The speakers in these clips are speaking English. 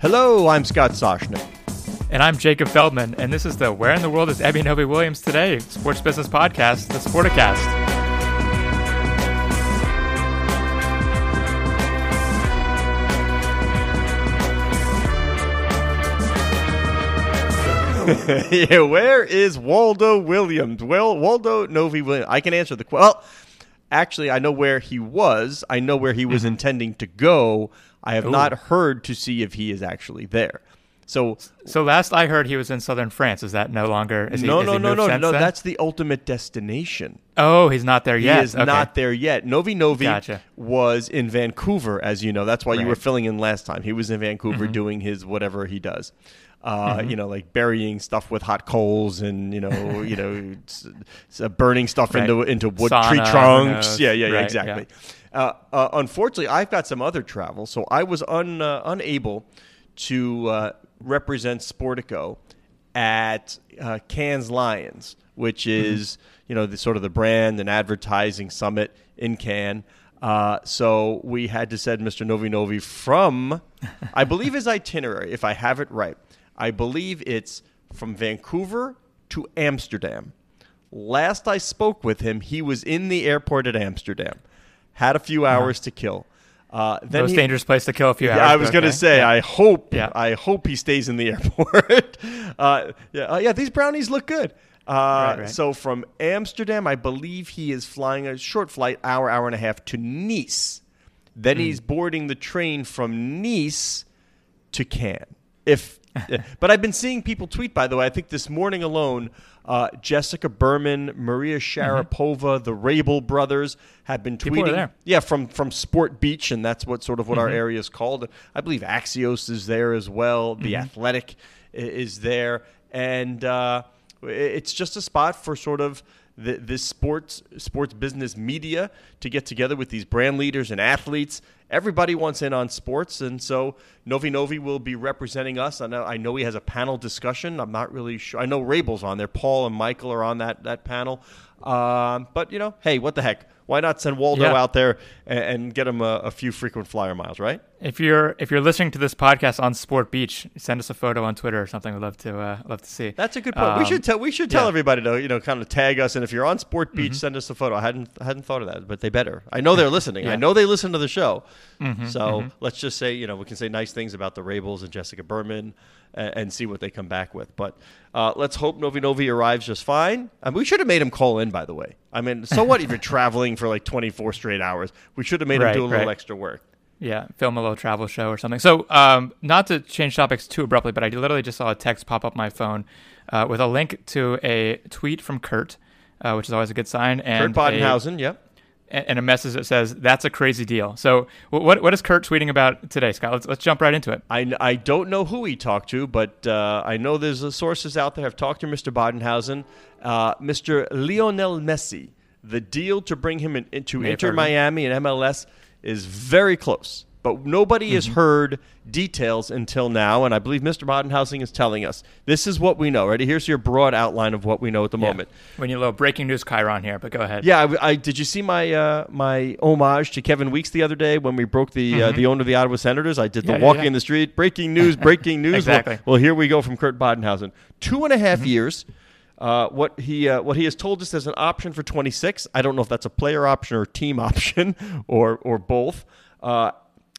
Hello, I'm Scott Soshnick. And I'm Jacob Feldman, and this is the Where in the World is Ebby Novy Williams Today sports business podcast, the Sporticast. yeah, where is Waldo Williams? Well, Waldo Novy Williams. I can answer the question. Well, actually, I know where he was. I know where he was Mm-hmm. intending to go. I have not heard to see if he is actually there. So So last I heard, he was in southern France. Is that no longer? Is he, no, has no, no, no, no. then? That's the ultimate destination. oh, he's not there yet. He is Okay. not there yet. Novy Novy Gotcha. was in Vancouver, as you know. That's why you were filling in last time. He was in Vancouver Mm-hmm. doing his whatever he does. Uh, You know, like burying stuff with hot coals and you know, you know, s- s- uh, burning stuff Right. into into wood Sauna, tree trunks. Yeah, yeah, yeah, Right, exactly. Uh, uh, unfortunately, I've got some other travel, so I was un, uh, unable to uh, represent Sportico at uh, Cannes Lions, which Mm-hmm. is you know the sort of the brand and advertising summit in Cannes. Uh, so we had to send Mr. Novy Novy from, I believe his itinerary, if I have it right, I believe it's from Vancouver to Amsterdam. Last I spoke with him, he was in the airport at Amsterdam, had a few hours to kill. Uh, then Most he- dangerous place to kill a few hours. yeah, I was going to say, Yeah. I hope, Yeah. I hope he stays in the airport. uh, yeah, uh, yeah, these brownies look good. Uh, Right, right. So from Amsterdam, I believe he is flying a short flight, hour, hour and a half to Nice. Then Hmm. he's boarding the train from Nice to Cannes. If, but I've been seeing people tweet. By the way, I think this morning alone, uh, Jessica Berman, Maria Sharapova, the Rabil brothers have been Mm-hmm. Tweeting. there. Yeah, from from Sport Beach, and that's what sort of what Mm-hmm. our area is called. I believe Axios is there as well. The Mm-hmm. Athletic is there, and uh, it's just a spot for sort of the, this sports sports business media to get together with these brand leaders and athletes. Everybody wants in on sports, and so Novy Novy will be representing us. I know I know he has a panel discussion. I'm not really sure. I know Rabil's on there. Paul and Michael are on that that panel. Um, but you know, hey, what the heck? Why not send Waldo Yeah. out there and, and get him a, a few frequent flyer miles, right? If you're if you're listening to this podcast on Sport Beach, send us a photo on Twitter or something. We'd love to uh, love to see. That's a good point. we Um, should tell we should tell yeah. everybody to you know kind of tag us, and if you're on Sport Beach, send us a photo. I hadn't I hadn't thought of that, but they better. I know they're listening. I know they listen to the show. so let's just say you know we can say nice things about the Rabils and Jessica Berman, and, and see what they come back with. But uh, let's hope Novy Novy arrives just fine. And we should have made him call in, by the way. I mean, so what if you're traveling for like 24 straight hours? We should have made him do a little right. extra work. Yeah, film a little travel show or something. So, um, not to change topics too abruptly, but I literally just saw a text pop up my phone uh, with a link to a tweet from Kurt, uh, which is always a good sign, and Kurt a- Badenhausen, yep. And a message that says that's a crazy deal. So, what what is Kurt tweeting about today, Scott? Let's let's jump right into it. I, I don't know who he talked to, but uh, I know there's uh, sources out there have talked to Mr. Badenhausen, uh, Mr. Lionel Messi. The deal to bring him in, into May have Inter heard of him. Miami and MLS is very close, but nobody has Mm-hmm. heard details until now. And I believe Mr. Badenhausen is telling us this is what we know. Ready? Here's your broad outline of what we know at the moment. We need a little breaking news, Chiron here, but go ahead. Yeah, I, I- did you see my uh, my homage to Kevin Weeks the other day when we broke the uh, the owner of the Ottawa Senators? I did the Mm-hmm. Yeah, yeah, walking yeah. in the street, breaking news, breaking news. Exactly. Mm-hmm. Well, well, here we go from Kurt Badenhausen. Two and a half years. Uh, what he uh, what he has told us as an option for 26. I don't know if that's a player option or team option or or both. Uh,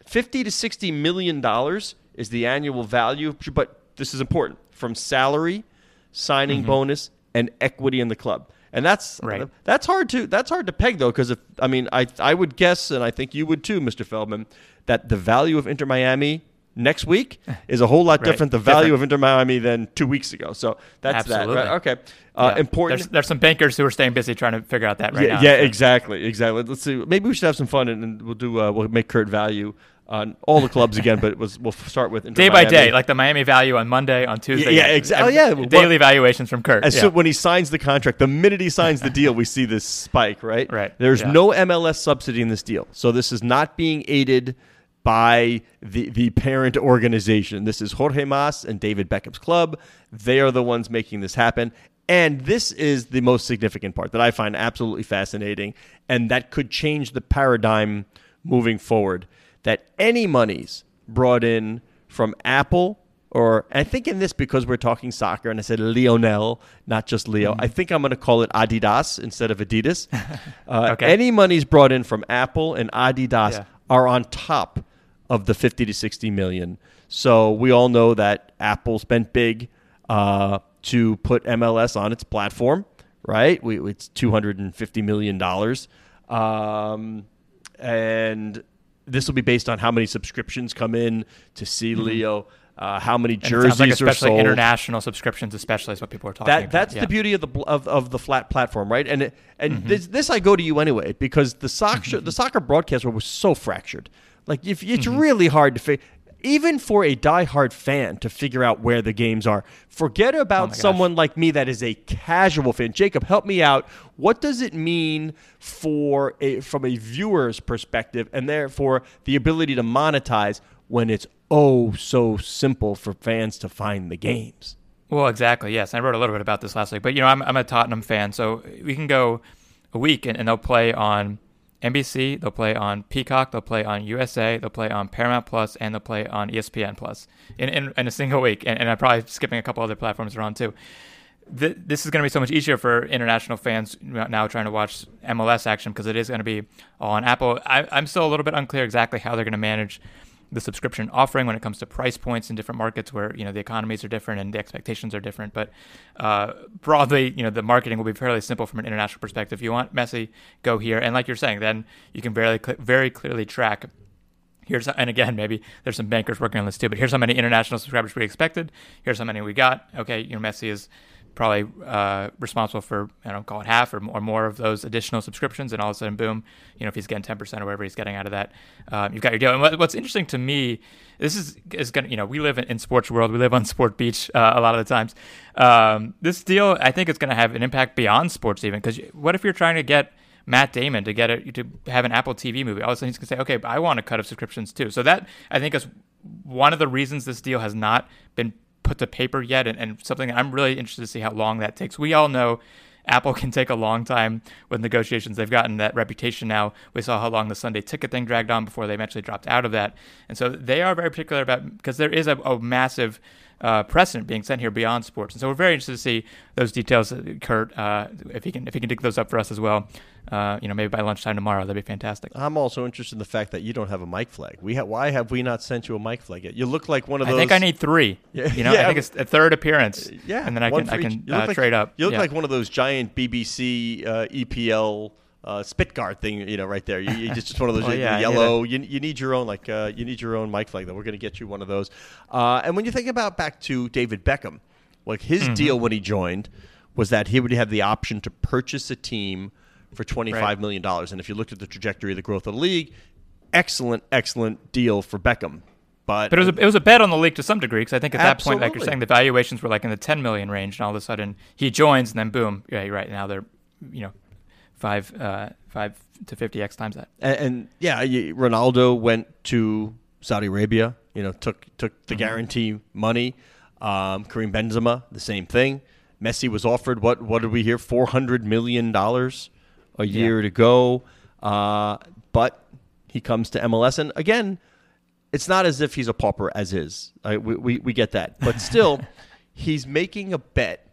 50 to 60 million dollars is the annual value, but this is important from salary, signing mm-hmm. bonus, and equity in the club. And that's right. that's hard to that's hard to peg though because if I mean I I would guess and I think you would too, Mr. Feldman, that the value of Inter Miami next week is a whole lot right. different. The value different. of Inter Miami than two weeks ago. So that's Absolutely. that. Right? Okay. Uh, yeah. Important. There's, there's, some bankers who are staying busy trying to figure out that right yeah, now. Yeah, exactly, exactly. Let's see. Maybe we should have some fun and, and we'll do. Uh, we'll make Kurt value on all the clubs again, but was, we'll start with Inter day by day, like the Miami value on Monday, on Tuesday. Yeah, yeah exactly. Oh, yeah, daily valuations from Kurt. As yeah. soon when he signs the contract, the minute he signs the deal, we see this spike. Right. Right. There's yeah. no MLS subsidy in this deal, so this is not being aided by the the parent organization. This is Jorge Mas and David Beckham's club. They are the ones making this happen. And this is the most significant part that I find absolutely fascinating, and that could change the paradigm moving forward that any monies brought in from Apple or I think in this because we're talking soccer and I said Lionel, not just Leo. Mm-hmm. I think I'm going to call it Adidas instead of Adidas. Uh, okay. Any monies brought in from Apple and Adidas yeah. are on top of the 50 to 60 million. So we all know that Apple spent big uh, to put MLS on its platform, right? We, it's 250 million dollars, um, and this will be based on how many subscriptions come in to see mm-hmm. Leo. Uh, how many jerseys like especially are sold? International subscriptions, especially, is what people are talking that, about. That's yeah. the beauty of the of, of the flat platform, right? And and mm-hmm. this, this I go to you anyway because the soccer mm-hmm. the soccer broadcast was so fractured. Like if it's mm-hmm. really hard to figure even for a diehard fan to figure out where the games are. Forget about oh someone like me that is a casual fan. Jacob, help me out. What does it mean for a from a viewer's perspective and therefore the ability to monetize when it's oh so simple for fans to find the games? Well, exactly. Yes, I wrote a little bit about this last week, but you know, I'm I'm a Tottenham fan, so we can go a week and, and they'll play on NBC, they'll play on Peacock, they'll play on USA, they'll play on Paramount Plus, and they'll play on ESPN Plus in, in, in a single week. And, and, I'm probably skipping a couple other platforms around too. The, this is going to be so much easier for international fans now trying to watch MLS action because it is going to be on Apple. I, I'm still a little bit unclear exactly how they're going to manage the subscription offering when it comes to price points in different markets where you know the economies are different and the expectations are different. But uh, broadly, you know the marketing will be fairly simple from an international perspective. If you want Messi, go here, and like you're saying, then you can very very clearly track. Here's and again maybe there's some bankers working on this too, but here's how many international subscribers we expected. Here's how many we got. Okay, you know Messi is probably uh, responsible for I don't call it half or, or more of those additional subscriptions, and all of a sudden, boom, you know, if he's getting ten percent or whatever he's getting out of that, um, you've got your deal. And what, what's interesting to me, this is is gonna, you know, we live in, in sports world, we live on Sport Beach uh, a lot of the times. Um, this deal, I think, is going to have an impact beyond sports, even because what if you're trying to get Matt Damon to get it to have an Apple TV movie. All of a sudden he's gonna say, okay, I want a cut of subscriptions too. So that I think is one of the reasons this deal has not been put to paper yet, and, and something I'm really interested to see how long that takes. We all know Apple can take a long time with negotiations. They've gotten that reputation now. We saw how long the Sunday ticket thing dragged on before they eventually dropped out of that. And so they are very particular about because there is a, a massive uh, precedent being sent here beyond sports. And so we're very interested to see those details, Kurt, uh, if he can if he can dig those up for us as well. Uh, you know, maybe by lunchtime tomorrow, that'd be fantastic. I'm also interested in the fact that you don't have a mic flag. We ha- why have we not sent you a mic flag yet? You look like one of those. I think I need three. Yeah, you know, yeah. I think it's a third appearance. Yeah, and then I can I can uh, like, trade up. You look yeah. like one of those giant BBC uh, EPL uh, spit guard thing, you know, right there. You, you just, just one of those oh, yeah, yellow. You, you need your own like uh, you need your own mic flag. Though we're going to get you one of those. Uh, and when you think about back to David Beckham, like his mm-hmm. deal when he joined was that he would have the option to purchase a team for twenty five right. million dollars. And if you looked at the trajectory of the growth of the league, excellent, excellent deal for Beckham. But, but it was a, it was a bet on the league to some degree because I think at absolutely. that point, like you're saying, the valuations were like in the 10 million range, and all of a sudden he joins, and then boom, yeah, you're right. Now they're, you know, five uh, five to fifty x times that. And, and, yeah, Ronaldo went to Saudi Arabia. You know, took took the mm-hmm. guarantee money. Um, Karim Benzema, the same thing. Messi was offered what? What did we hear? Four hundred million dollars a year yeah. to go. Uh, but he comes to MLS, and again, it's not as if he's a pauper as is. we, we we get that, but still, he's making a bet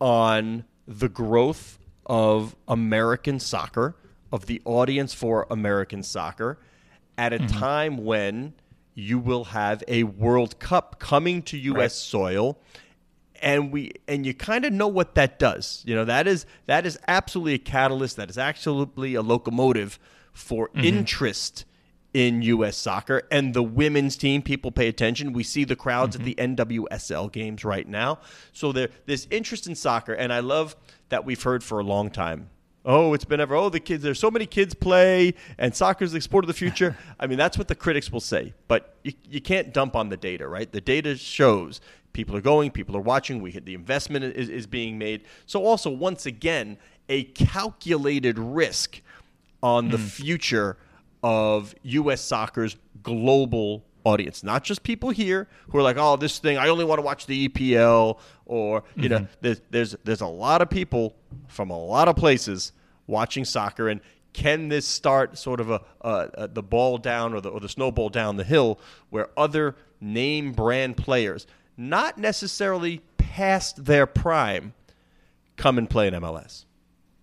on the growth of American soccer, of the audience for American soccer, at a mm-hmm. time when you will have a World Cup coming to U.S. Right. soil, and we and you kind of know what that does. You know that is that is absolutely a catalyst. That is absolutely a locomotive for mm-hmm. interest in U.S. soccer and the women's team. People pay attention. We see the crowds at mm-hmm. the NWSL games right now. So there, there's interest in soccer, and I love that we've heard for a long time. Oh, it's been ever. Oh, the kids. There's so many kids play, and soccer's the sport of the future. I mean, that's what the critics will say, but you, you can't dump on the data, right? The data shows people are going, people are watching. We the investment is, is being made. So also, once again, a calculated risk on the hmm. future of U.S. soccer's global audience, not just people here who are like, "Oh, this thing, I only want to watch the EPL," or you know, mm-hmm. there's there's there's a lot of people from a lot of places watching soccer, and can this start sort of a, a, a the ball down or the or the snowball down the hill where other name brand players, not necessarily past their prime, come and play in MLS?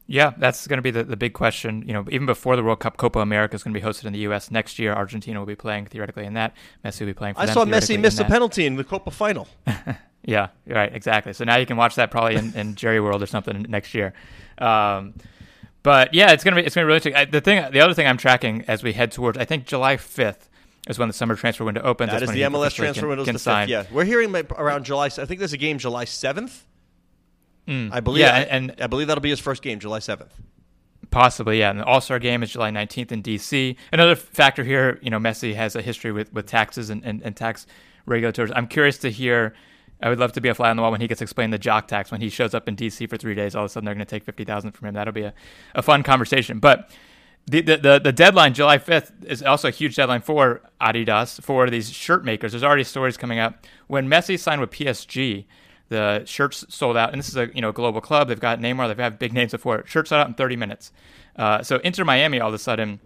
Yeah, that's going to be the, the big question. You know, even before the World Cup, Copa America is going to be hosted in the U.S. next year. Argentina will be playing theoretically in that. Messi will be playing. For I them saw Messi miss a penalty in the Copa final. Yeah, right, exactly. So now you can watch that probably in, in Jerry World or something next year. Um, but yeah, it's gonna be it's gonna be really interesting. I, the thing, the other thing I'm tracking as we head towards, I think July 5th is when the summer transfer window opens. That That's is the MLS transfer window. can the sign. fifth. Yeah, we're hearing around July. I think there's a game July seventh. I believe. Mm. Yeah, I, and- I believe that'll be his first game, July seventh. Possibly, yeah. And the All Star game is July 19th in DC. Another factor here, you know, Messi has a history with, with taxes and, and, and tax regulators. I'm curious to hear. I would love to be a fly on the wall when he gets explained the jock tax when he shows up in DC for three days. All of a sudden, they're going to take fifty thousand from him. That'll be a, a fun conversation. But the, the the the deadline, July 5th, is also a huge deadline for Adidas for these shirt makers. There's already stories coming up. when Messi signed with PSG. The shirts sold out, and this is a you know global club. They've got Neymar. They've had big names before. Shirts sold out in 30 minutes. Uh, so Inter Miami, all of a sudden,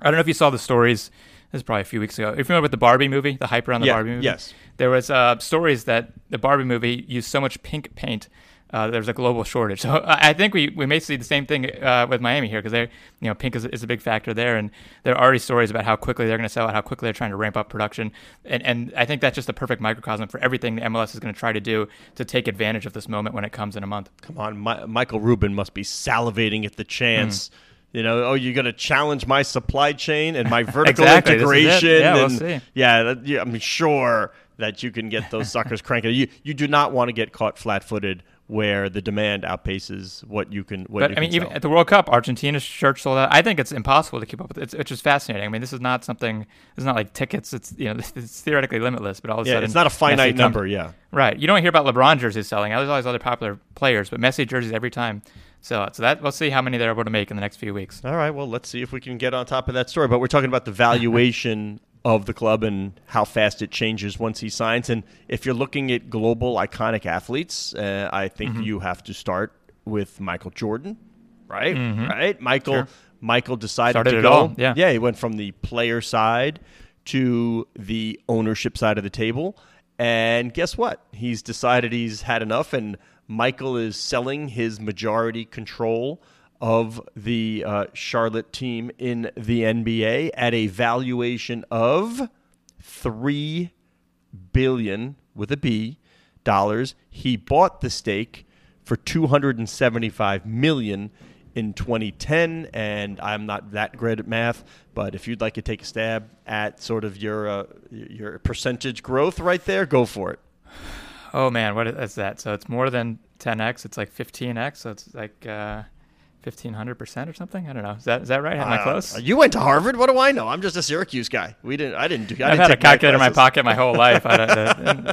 I don't know if you saw the stories. This is probably a few weeks ago. If you remember with the Barbie movie, the hype around the Yeah, Barbie movie? yes. There was uh, stories that the Barbie movie used so much pink paint. Uh, there's a global shortage. So I think we, we may see the same thing uh, with Miami here because they you know pink is, is a big factor there, and there are already stories about how quickly they're going to sell out, how quickly they're trying to ramp up production, and and I think that's just a perfect microcosm for everything the MLS is going to try to do to take advantage of this moment when it comes in a month. Come on, Mi- Michael Rubin must be salivating at the chance. Hmm. You know, oh, you're going to challenge my supply chain and my vertical Exactly, this is it. integration. Yeah, we'll see. Yeah, that, yeah, I'm sure that you can get those suckers cranking. You you do not want to get caught flat-footed where the demand outpaces what you can. What But you I mean, even sell. at the World Cup, Argentina's shirt sold out. I think it's impossible to keep up with. It's, it's just fascinating. I mean, this is not something. It's not like tickets. It's you know, it's theoretically limitless. But all of a yeah, sudden, it's not a Messi finite comes- number. Yeah. Right. You don't hear about LeBron jerseys selling. There's always other popular players, but Messi jerseys every time sell out. So that we'll see how many they're able to make in the next few weeks. All right. Well, let's see if we can get on top of that story. But we're talking about the valuation of the club and how fast it changes once he signs. And if you're looking at global iconic athletes, uh, I think Mm-hmm. you have to start with Michael Jordan, right? Right. Michael. Sure. Michael decided Started to go. yeah. Yeah. He went from the player side to the ownership side of the table. And guess what? He's decided he's had enough, and Michael is selling his majority control of the uh, Charlotte team in the NBA at a valuation of three billion with a B dollars. He bought the stake for 275 million in 2010 and I'm not that great at math but if you'd like to take a stab at sort of your uh, your percentage growth right there go for it Oh man, what is that? So it's more than 10x. It's like 15x. So it's like uh, 1500 percent or something. I don't know. Is that is that right? Am I Uh, close? you went to Harvard what do I know I'm just a Syracuse guy we didn't I didn't do I I've didn't had a calculator in my pocket my whole life. I don't, uh,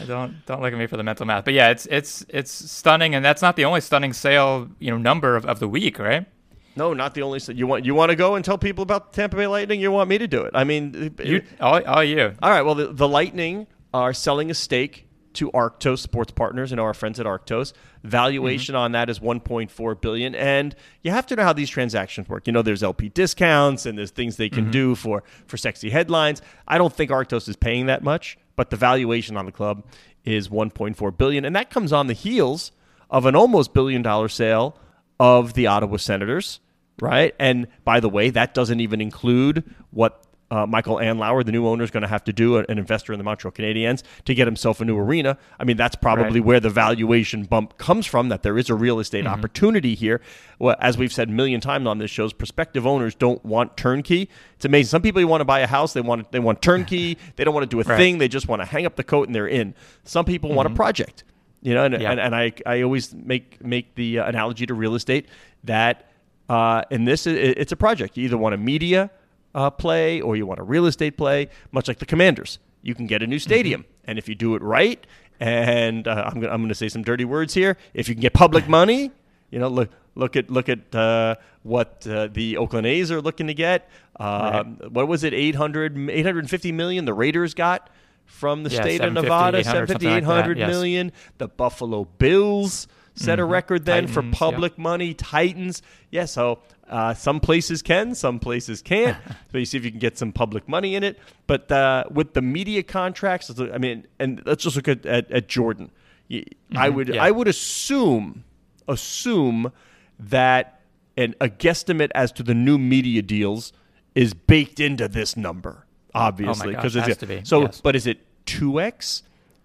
I don't don't look at me for the mental math. But yeah, it's it's it's stunning, and that's not the only stunning sale you know number of, of the week, right? no not the only you want you want to go and tell people about the Tampa Bay Lightning you want me to do it I mean You all, all you. All right. Well, the, the Lightning are selling a stake to Arctos Sports Partners and our friends at Arctos. Valuation mm-hmm. on that is 1.4 billion, and you have to know how these transactions work. You know, there's LP discounts and there's things they can mm-hmm. do for for sexy headlines. I don't think Arctos is paying that much, but the valuation on the club is 1.4 billion, and that comes on the heels of an almost billion dollar sale of the Ottawa Senators right? And by the way, that doesn't even include what uh, Michael Andlauer, the new owner, is going to have to do, an investor in the Montreal Canadiens, to get himself a new arena. I mean, that's probably Right. where the valuation bump comes from. That there is a real estate Mm-hmm. opportunity here. Well, as we've said a million times on this show, prospective owners don't want turnkey. It's amazing. Some people want to buy a house, they want they want turnkey. they don't want to do a Right. thing. They just want to hang up the coat and they're in. Some people want a project. You know, and, Yeah. and, and I, I always make make the uh, analogy to real estate that uh, in this it, it's a project. You either want a media uh, play or you want a real estate play, much like the Commanders. You can get a new stadium, and if you do it right, and uh, I'm I'm gonna say some dirty words here. If you can get public money, you know, look look at look at uh, what uh, the Oakland A's are looking to get. Um, What was it? 800, 850 million the Raiders got from the Yeah, state of 750, Nevada. 800, 750, something like that, 800 yes. The Buffalo Bills set a record then for Mm-hmm. Yeah. public money. Titans. Yeah, so uh, some places can, some places can't. so you see if you can get some public money in it. But uh, with the media contracts, I mean, and let's just look at, at, at Jordan. Y- I would Mm-hmm. yeah. I would assume assume that an, a guesstimate as to the new media deals is baked into this number, obviously, Oh gosh, it's has to be, so. yes. But is it two x?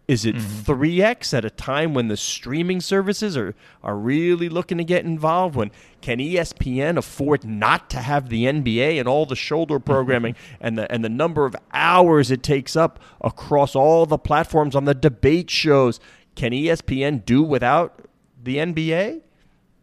Is it Mm-hmm. 3x at a time when the streaming services are, are really looking to get involved? When can ESPN afford not to have the NBA and all the shoulder programming and the and the number of hours it takes up across all the platforms on the debate shows? Can ESPN do without the NBA?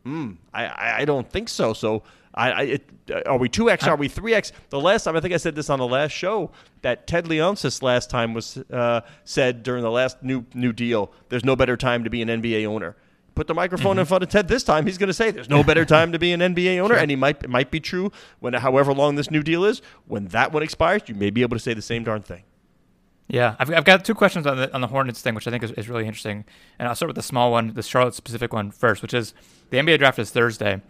Mm, I, I I don't think so. So I, I it, are we two x? Are we three x? The last time I think I said this on the last show that Ted Leonsis last time was uh, said during the last new new deal. There's no better time to be an NBA owner. Put the microphone in front of Ted this time. He's going to say there's no better time to be an NBA owner, and he might it might be true when however long this new deal is. When that one expires, you may be able to say the same darn thing. Yeah, I've, I've got two questions on the on the Hornets thing, which I think is, is really interesting. And I'll start with the small one, the Charlotte specific one first, which is the NBA draft is Thursday.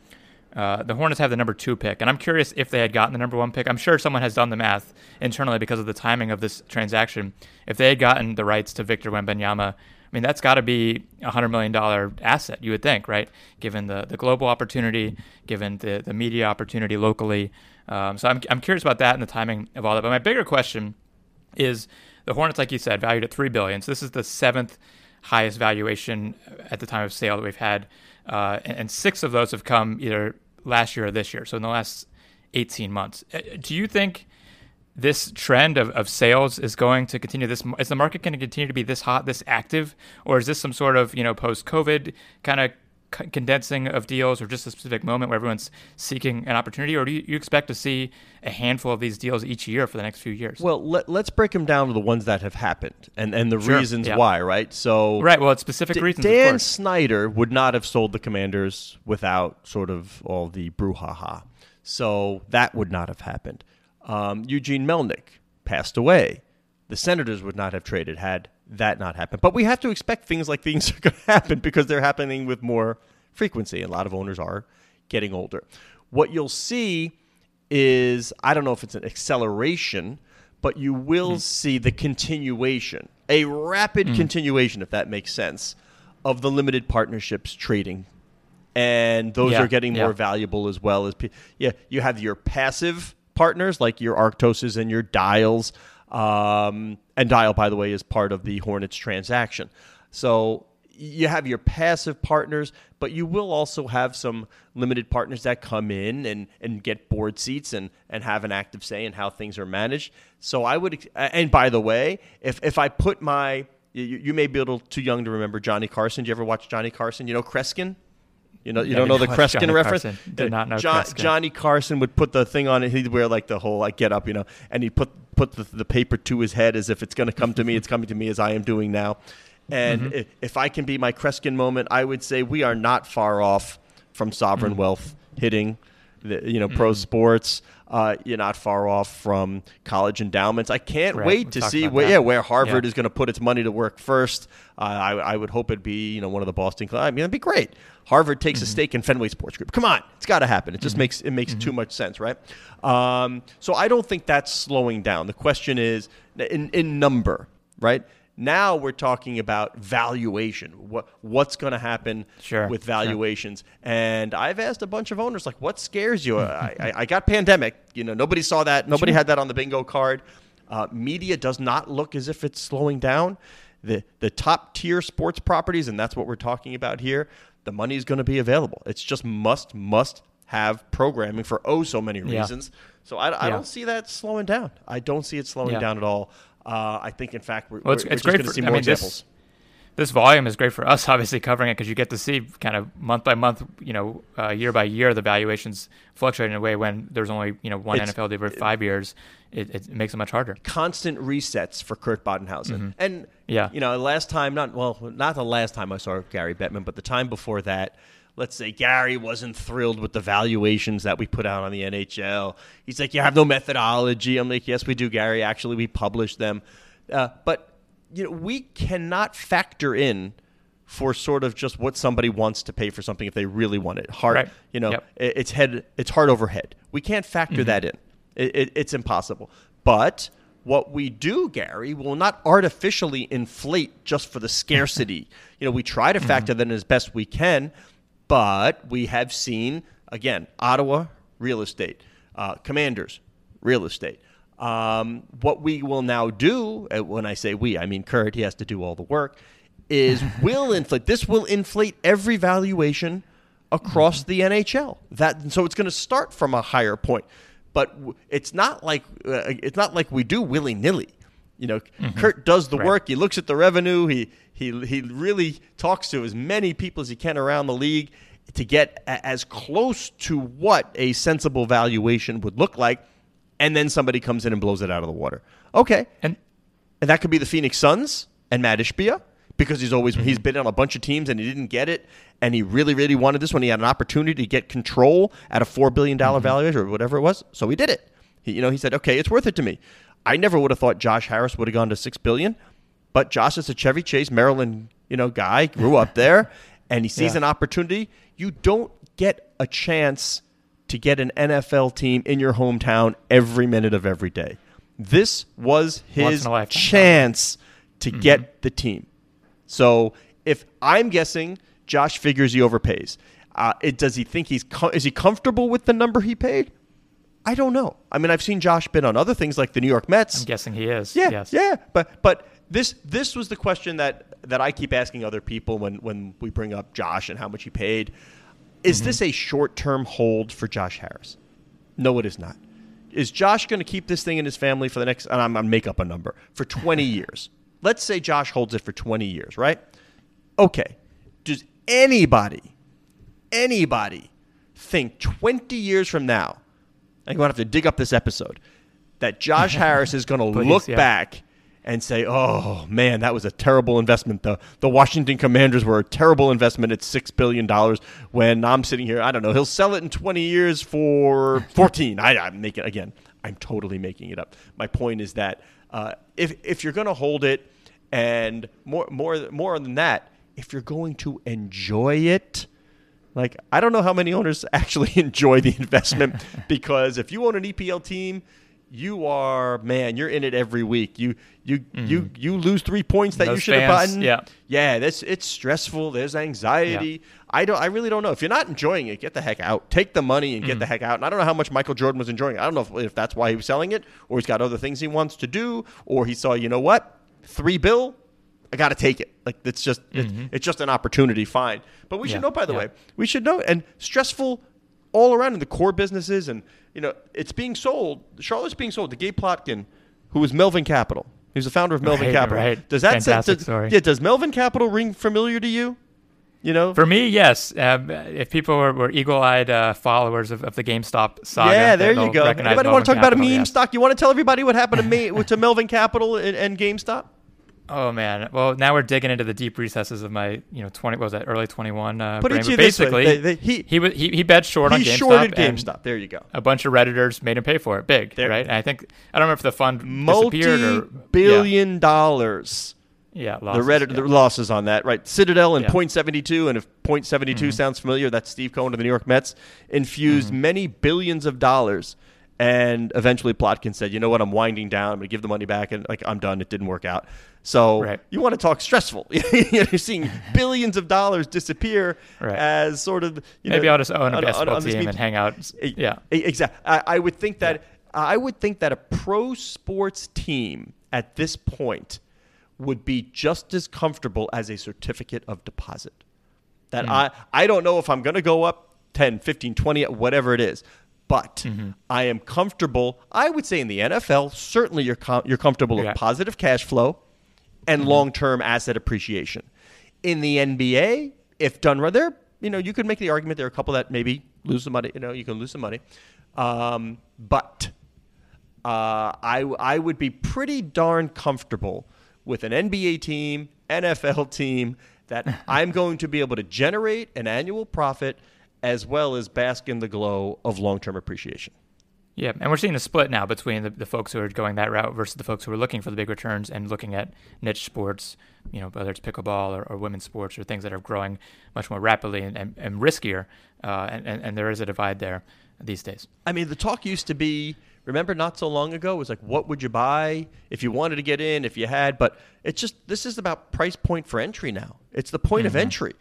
Uh, the Hornets have the number two pick, and I'm curious if they had gotten the number one pick. I'm sure someone has done the math internally because of the timing of this transaction. If they had gotten the rights to Victor Wembanyama, I mean that's got to be a hundred million dollar asset, you would think, right? Given the, the global opportunity, given the, the media opportunity locally. Um, so I'm I'm curious about that and the timing of all that. But my bigger question is the Hornets, like you said, valued at 3 billion. So this is the seventh highest valuation at the time of sale that we've had, uh, and, and six of those have come either last year or this year. So in the last eighteen months, Uh, do you think? This trend of, of sales is going to continue. This is the market going to continue to be this hot, this active, or is this some sort of you know post COVID kind of condensing of deals, or just a specific moment where everyone's seeking an opportunity, or do you, you expect to see a handful of these deals each year for the next few years? Well, let, let's break them down to the ones that have happened and, and the Sure, reasons yeah. why, right? So Right. Well, it's specific D- reasons. Dan. Snyder would not have sold the Commanders without sort of all the brouhaha. So that would not have happened. Um, Eugene Melnyk passed away. The Senators would not have traded had that not happen. But we have to expect things like things are going to happen because they're happening with more frequency. A lot of owners are getting older. What you'll see is I don't know if it's an acceleration, but you will mm-hmm. see the continuation, a rapid mm. continuation, if that makes sense, of the limited partnerships trading. And those Yeah, are getting more yeah. valuable as well as yeah. You have your passive partners like your Arctoses and your Dyals, um, and Dyal, by the way, is part of the Hornets transaction. So you have your passive partners, but you will also have some limited partners that come in and, and get board seats and, and have an active say in how things are managed. So I would, and by the way, if, if I put my, you, you may be a little too young to remember Johnny Carson. Did you ever watch Johnny Carson? You know Kreskin? You know, you Yeah, don't know the Kreskin Johnny reference. Carson. Did not know John, Kreskin. Johnny Carson would put the thing on it. He'd wear like the whole like get up, you know, and he'd put put the, the paper to his head as if it's going to come to me. It's coming to me as I am doing now. And Mm-hmm. i if I can be my Kreskin moment, I would say we are not far off from sovereign Mm. wealth hitting, the, you know, pro sports. Uh, you're not far off from college endowments. I can't Right, wait we to see where, that. yeah, where Harvard Yeah. is going to put its money to work first. Uh, I, I would hope it'd be you know one of the Boston clubs. I mean, that'd be great. Harvard takes Mm-hmm. a stake in Fenway Sports Group. Come on, it's got to happen. It just makes it makes too much sense, right? Um, so I don't think that's slowing down. The question is in in number, right? Now we're talking about valuation. What what's going to happen Sure, with sure. valuations? And I've asked a bunch of owners like, what scares you? I, I, I got pandemic. You know, nobody saw that. Nobody had that on the bingo card. Uh, media does not look as if it's slowing down. The the top tier sports properties, and that's what we're talking about here. The money is going to be available. It's just must must have programming for oh so many Yeah. reasons. So I, I Yeah. don't see that slowing down. I don't see it slowing Yeah. down at all. Uh, I think, in fact, we're, Well, it's, we're, it's great just going to see I more mean, examples. This, volume is great for us, obviously covering it because you get to see kind of month by month, you know, uh, year by year, the valuations fluctuate in a way when there's only you know one It's- NFL deal for five years. It, it makes it much harder. constant resets for Kurt Badenhausen. And Mm-hmm. Yeah. you know, last time not well, not the last time I saw Gary Bettman, but the time before that, let's say Gary wasn't thrilled with the valuations that we put out on the NHL. He's like, "You have no methodology." I'm like, "Yes, we do, Gary. Actually, we publish them." Uh, but you know, we cannot factor in for sort of just what somebody wants to pay for something if they really want it. Heart, Right. you know, Yep. it's head, it's heart over head. We can't factor that in. It, it, it's impossible. But what we do, Gary, will not artificially inflate just for the scarcity. you know, we try to factor that in as best we can, but we have seen again Ottawa real estate, uh, Commanders real estate. Um, what we will now do, uh, when I say we, I mean Kurt. He has to do all the work. Is will inflate. This will inflate every valuation across the NHL. That so it's going to start from a higher point, but it's not like uh, it's not like we do willy nilly. You know, Kurt does the Right. work. He looks at the revenue. He he he really talks to as many people as he can around the league to get a, as close to what a sensible valuation would look like, and then somebody comes in and blows it out of the water. Okay, And and that could be the Phoenix Suns and Matt Ishbia because he's always he's been on a bunch of teams and he didn't get it and he really really wanted this when he had an opportunity to get control at a four billion dollar mm-hmm. valuation or whatever it was. So he did it. He, you know, he said, "Okay, it's worth it to me." I never would have thought Josh Harris would have gone to six billion, but Josh is a Chevy Chase, Maryland, you know, guy, grew up there, and he sees Yeah. an opportunity. You don't get a chance to get an NFL team in your hometown every minute of every day. This was his in a lifetime. chance to Mm-hmm. get the team. So if I'm guessing, Josh figures he overpays. Uh, it, does he think he's co- is he comfortable with the number he paid? I don't know. I mean, I've seen Josh bid on other things like the New York Mets. I'm guessing he is. Yeah, Yes. yeah. But but this this was the question that that I keep asking other people when when we bring up Josh and how much he paid. Is Mm-hmm. this a short term hold for Josh Harris? No, it is not. Is Josh going to keep this thing in his family for the next? And I'm to make up a number for 20 years. Let's say Josh holds it for 20 years, right? Okay. Does anybody, anybody, think 20 years from now? I'm going to have to dig up this episode. That Josh Harris is going to look yeah. back and say, "Oh man, that was a terrible investment. The the Washington Commanders were a terrible investment at six billion dollars." When I'm sitting here, I don't know. He'll sell it in 20 years for 14. I, I'm making again. I'm totally making it up. My point is that uh, if if you're going to hold it, and more more more than that, if you're going to enjoy it. Like I don't know how many owners actually enjoy the investment because if you own an EPL team, you are man, you're in it every week. You you you you lose three points that you Mm-hmm. Those should have gotten. yeah. yeah, that's it's stressful. There's anxiety. I don't. I really don't know. If you're not enjoying it, get the heck out. Take the money and get Mm. the heck out. And I don't know how much Michael Jordan was enjoying it. I don't know if, if that's why he was selling it, or he's got other things he wants to do, or he saw, you know what, three bill, I got to take it. Like it's just it's, it's just an opportunity. Fine, but we should know. By the yeah. way, we should know. And stressful all around in the core businesses, and you know, it's being sold. Charlotte's being sold to Gabe Plotkin, who was Melvin Capital. He's the founder of Melvin Right, Capital. right. Does that Fantastic does, story. Yeah. Does Melvin Capital ring familiar to you? You know, For me, yes. Um, if people were, were eagle-eyed uh, followers of, of the GameStop saga, yeah, there you go. Anybody want to talk about a meme stock? You want to tell everybody what happened to me to Melvin Capital and, and GameStop? Oh man. Well, now we're digging into the deep recesses of my, you know, twenty. What was that? Early twenty-one. Uh, Put it to you But this way, basically, they- they- he- he he he bet short on He GameStop. shorted and GameStop. There you go. A bunch of redditors made him pay for it, big, There- right? And I think I don't remember if the fund disappeared or Multi-billion dollars. Yeah, yeah the losses, Reddit yeah. the losses on that, right? Citadel and Yeah. Mm-hmm. Point seventy two, and if Point sounds familiar, that's Steve Cohen of the New York Mets, infused Mm-hmm. many billions of dollars and eventually Plotkin said, "You know what? I'm winding down. I'm going to give the money back, and like I'm done. It didn't work out." So Right. you want to talk stressful? You're seeing billions of dollars disappear Right. as sort of you Maybe know, I'll just own a on- on- on team and hang out. Yeah. Exactly. I, I would think that I would think that a pro sports team at this point would be just as comfortable as a certificate of deposit. That I I don't know if I'm going to go up 10, 15, 20, whatever it is. But I am comfortable. I would say in the NFL, certainly you're com- you're comfortable Yeah. with positive cash flow and long-term asset appreciation. In the NBA, if done right, there, you know, you could make the argument there are a couple that maybe lose some money. You know, you can lose some money, um, but uh, I I would be pretty darn comfortable with an NBA team, NFL team that I'm going to be able to generate an annual profit as well as bask in the glow of long-term appreciation. Yeah, and we're seeing a split now between the, the folks who are going that route versus the folks who are looking for the big returns and looking at niche sports, you know, whether it's pickleball or, or women's sports or things that are growing much more rapidly and, and, and riskier. Uh, and, and, and there is a divide there these days. I mean, the talk used to be, remember not so long ago, it was like, what would you buy if you wanted to get in, if you had, but it's just, this is about price point for entry now. It's the point of entry.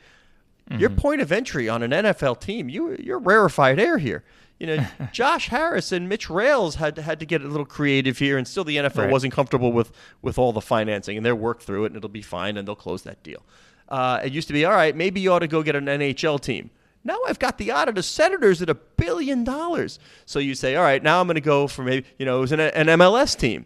Your point of entry on an NFL team, you, you're rarefied air here. You know, Josh Harris and Mitch Rales had had to get a little creative here, and still the NFL Right. wasn't comfortable with with all the financing, and they'll work through it, and it'll be fine, and they'll close that deal. Uh, it used to be all right. Maybe you ought to go get an NHL team. Now I've got the odd of the Senators at a billion dollars. So you say, all right, now I'm going to go for maybe you know it was an, an MLS team.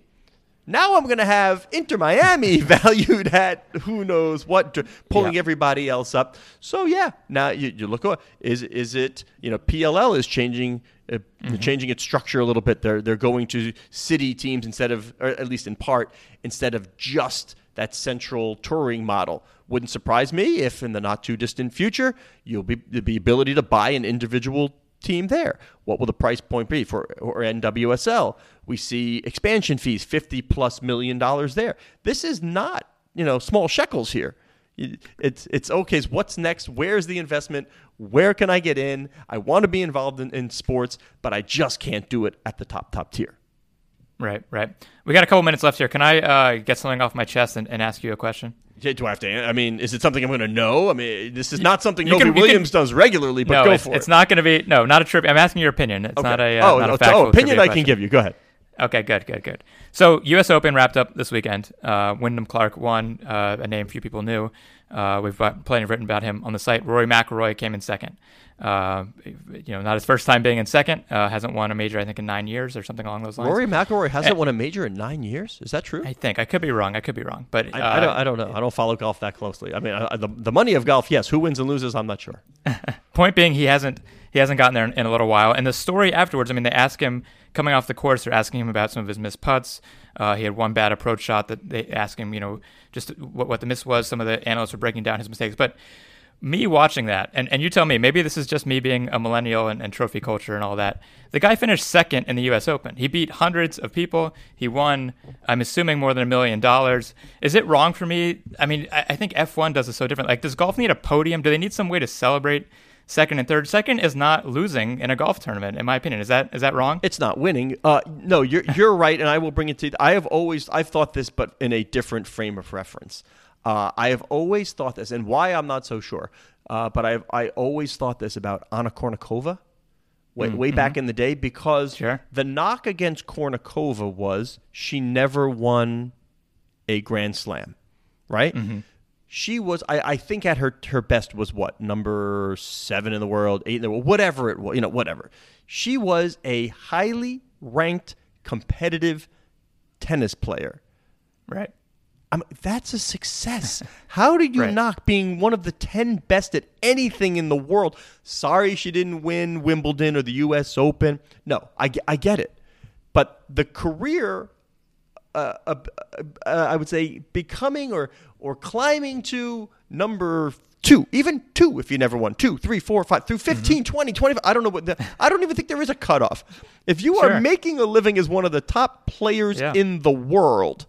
Now I'm going to have Inter Miami valued at who knows what, pulling Yeah. everybody else up. So yeah, now you, you look at is is it you know PLL is changing uh, changing its structure a little bit. They're they're going to city teams instead of or at least in part instead of just that central touring model. Wouldn't surprise me if in the not too distant future you'll be the ability to buy an individual team there. What will the price point be for or NWSL? We see expansion fees, 50 plus million dollars there. This is not, you know, small shekels here. It's it's okay. What's next? Where's the investment? Where can I get in? I want to be involved in, in sports, but I just can't do it at the top top tier. Right, right. We got a couple minutes left here. Can I uh, get something off my chest and, and ask you a question? Do I have to? I mean, is it something I'm going to know? I mean, this is not something you can- you can- Williams does regularly, but no, go it's, for it's it. It's not going to be no, not a trip. I'm asking your opinion. It's not a uh, oh, not a factual oh, opinion I can give you. Go ahead. Okay, good, good, good. So U.S. Open wrapped up this weekend. Uh, Wyndham Clark won, uh, a name few people knew. Uh, we've got plenty written about him on the site. Rory McIlroy came in second. Uh, you know, not his first time being in second. Uh, hasn't won a major, I think, in nine years or something along those lines. Rory McIlroy hasn't won a major in nine years. Is that true? I think I could be wrong. I could be wrong, but I, uh, I, don't, I don't know. I don't follow golf that closely. I mean, I, the, the money of golf, yes. Who wins and loses, I'm not sure. Point being, he hasn't he hasn't gotten there in, in a little while. And the story afterwards, I mean, they ask him coming off the course, they're asking him about some of his missed putts. Uh, he had one bad approach shot that they asked him, you know, just what, what the miss was. Some of the analysts were breaking down his mistakes, but me watching that, and, and you tell me, maybe this is just me being a millennial and, and trophy culture and all that. The guy finished second in the U.S. Open. He beat hundreds of people. He won, I'm assuming, more than a million dollars. Is it wrong for me? I mean, I, I think F1 does it so different. Like, does golf need a podium? Do they need some way to celebrate second and third? Second is not losing in a golf tournament, in my opinion. Is that is that wrong? It's not winning. Uh, no, you're you're right, and I will bring it to. I have always I've thought this, but in a different frame of reference. Uh, I have always thought this, and why I'm not so sure. Uh, but I've I always thought this about Anna Kournikova, way, way back in the day, because Sure. the knock against Kournikova was she never won a Grand Slam, right? She was, I, I think, at her her best was what number seven in the world, eight in the world, whatever it was, you know, whatever. She was a highly ranked, competitive tennis player. Right. I mean, that's a success. How do you Right. knock being one of the 10 best at anything in the world? Sorry she didn't win Wimbledon or the U.S. Open. No, I, I get it. But the career, uh, uh, uh, I would say, becoming or, or climbing to number two, even two if you never won, two, three, four, five, through 15, 20, 25. I don't know what the, I don't even think there is a cutoff. If you Sure. are making a living as one of the top players Yeah. in the world,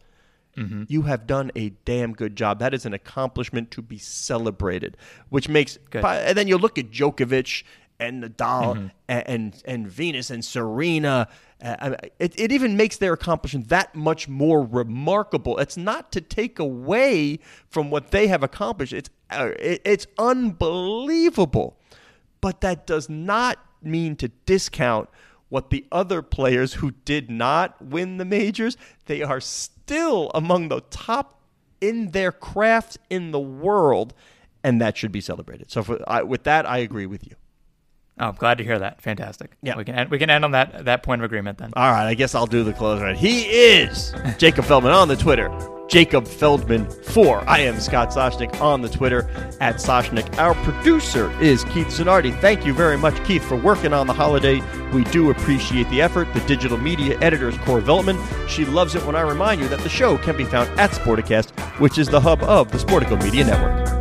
you have done a damn good job. That is an accomplishment to be celebrated, which makes. Good. And then you look at Djokovic and Nadal mm-hmm. and, and, and Venus and Serena. Uh, it, it even makes their accomplishment that much more remarkable. It's not to take away from what they have accomplished. It's uh, it, it's unbelievable, but that does not mean to discount what the other players who did not win the majors. They are still among the top in their craft in the world, and that should be celebrated. So, for, I, with that, I agree with you. Oh, I'm glad to hear that. Fantastic. Yeah, we can end, we can end on that that point of agreement then. All right, I guess I'll do the close right. He is Jacob Feldman on the Twitter. Jacob Feldman four. I am Scott Soshnick on the Twitter at Soshnick. Our producer is Keith Zanardi. Thank you very much, Keith, for working on the holiday. We do appreciate the effort. The digital media editor is Cora Veltman. She loves it when I remind you that the show can be found at Sporticast, which is the hub of the Sportico Media Network.